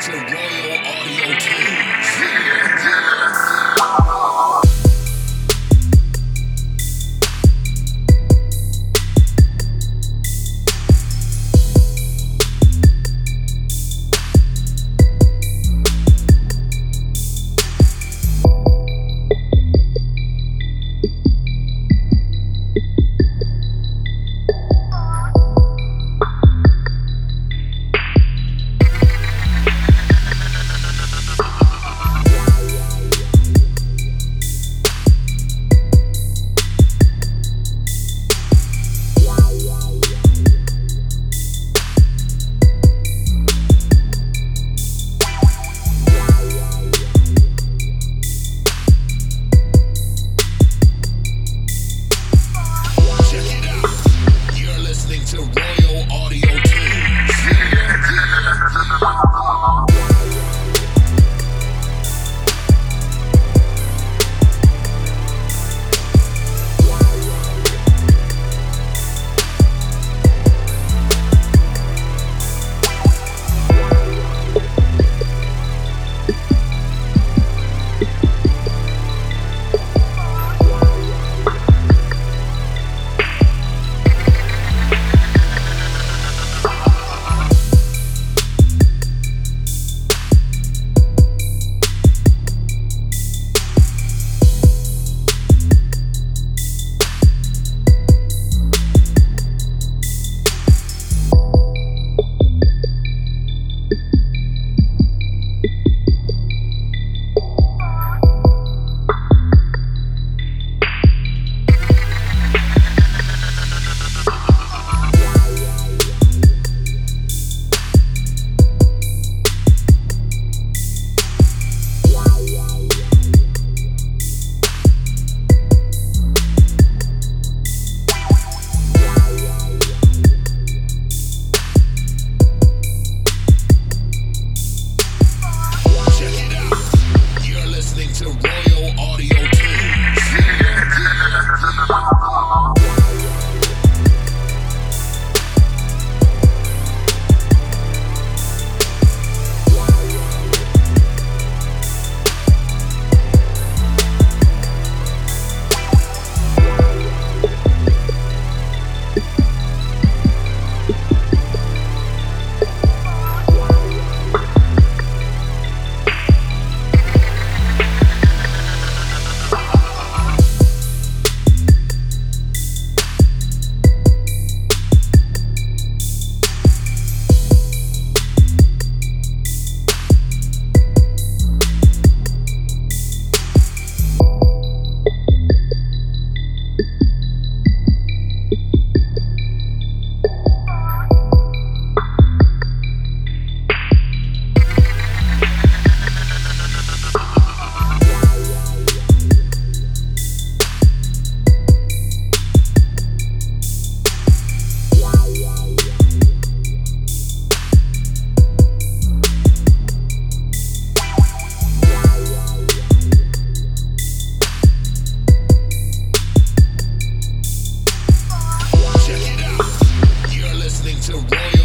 to Royal Audio team. to royal.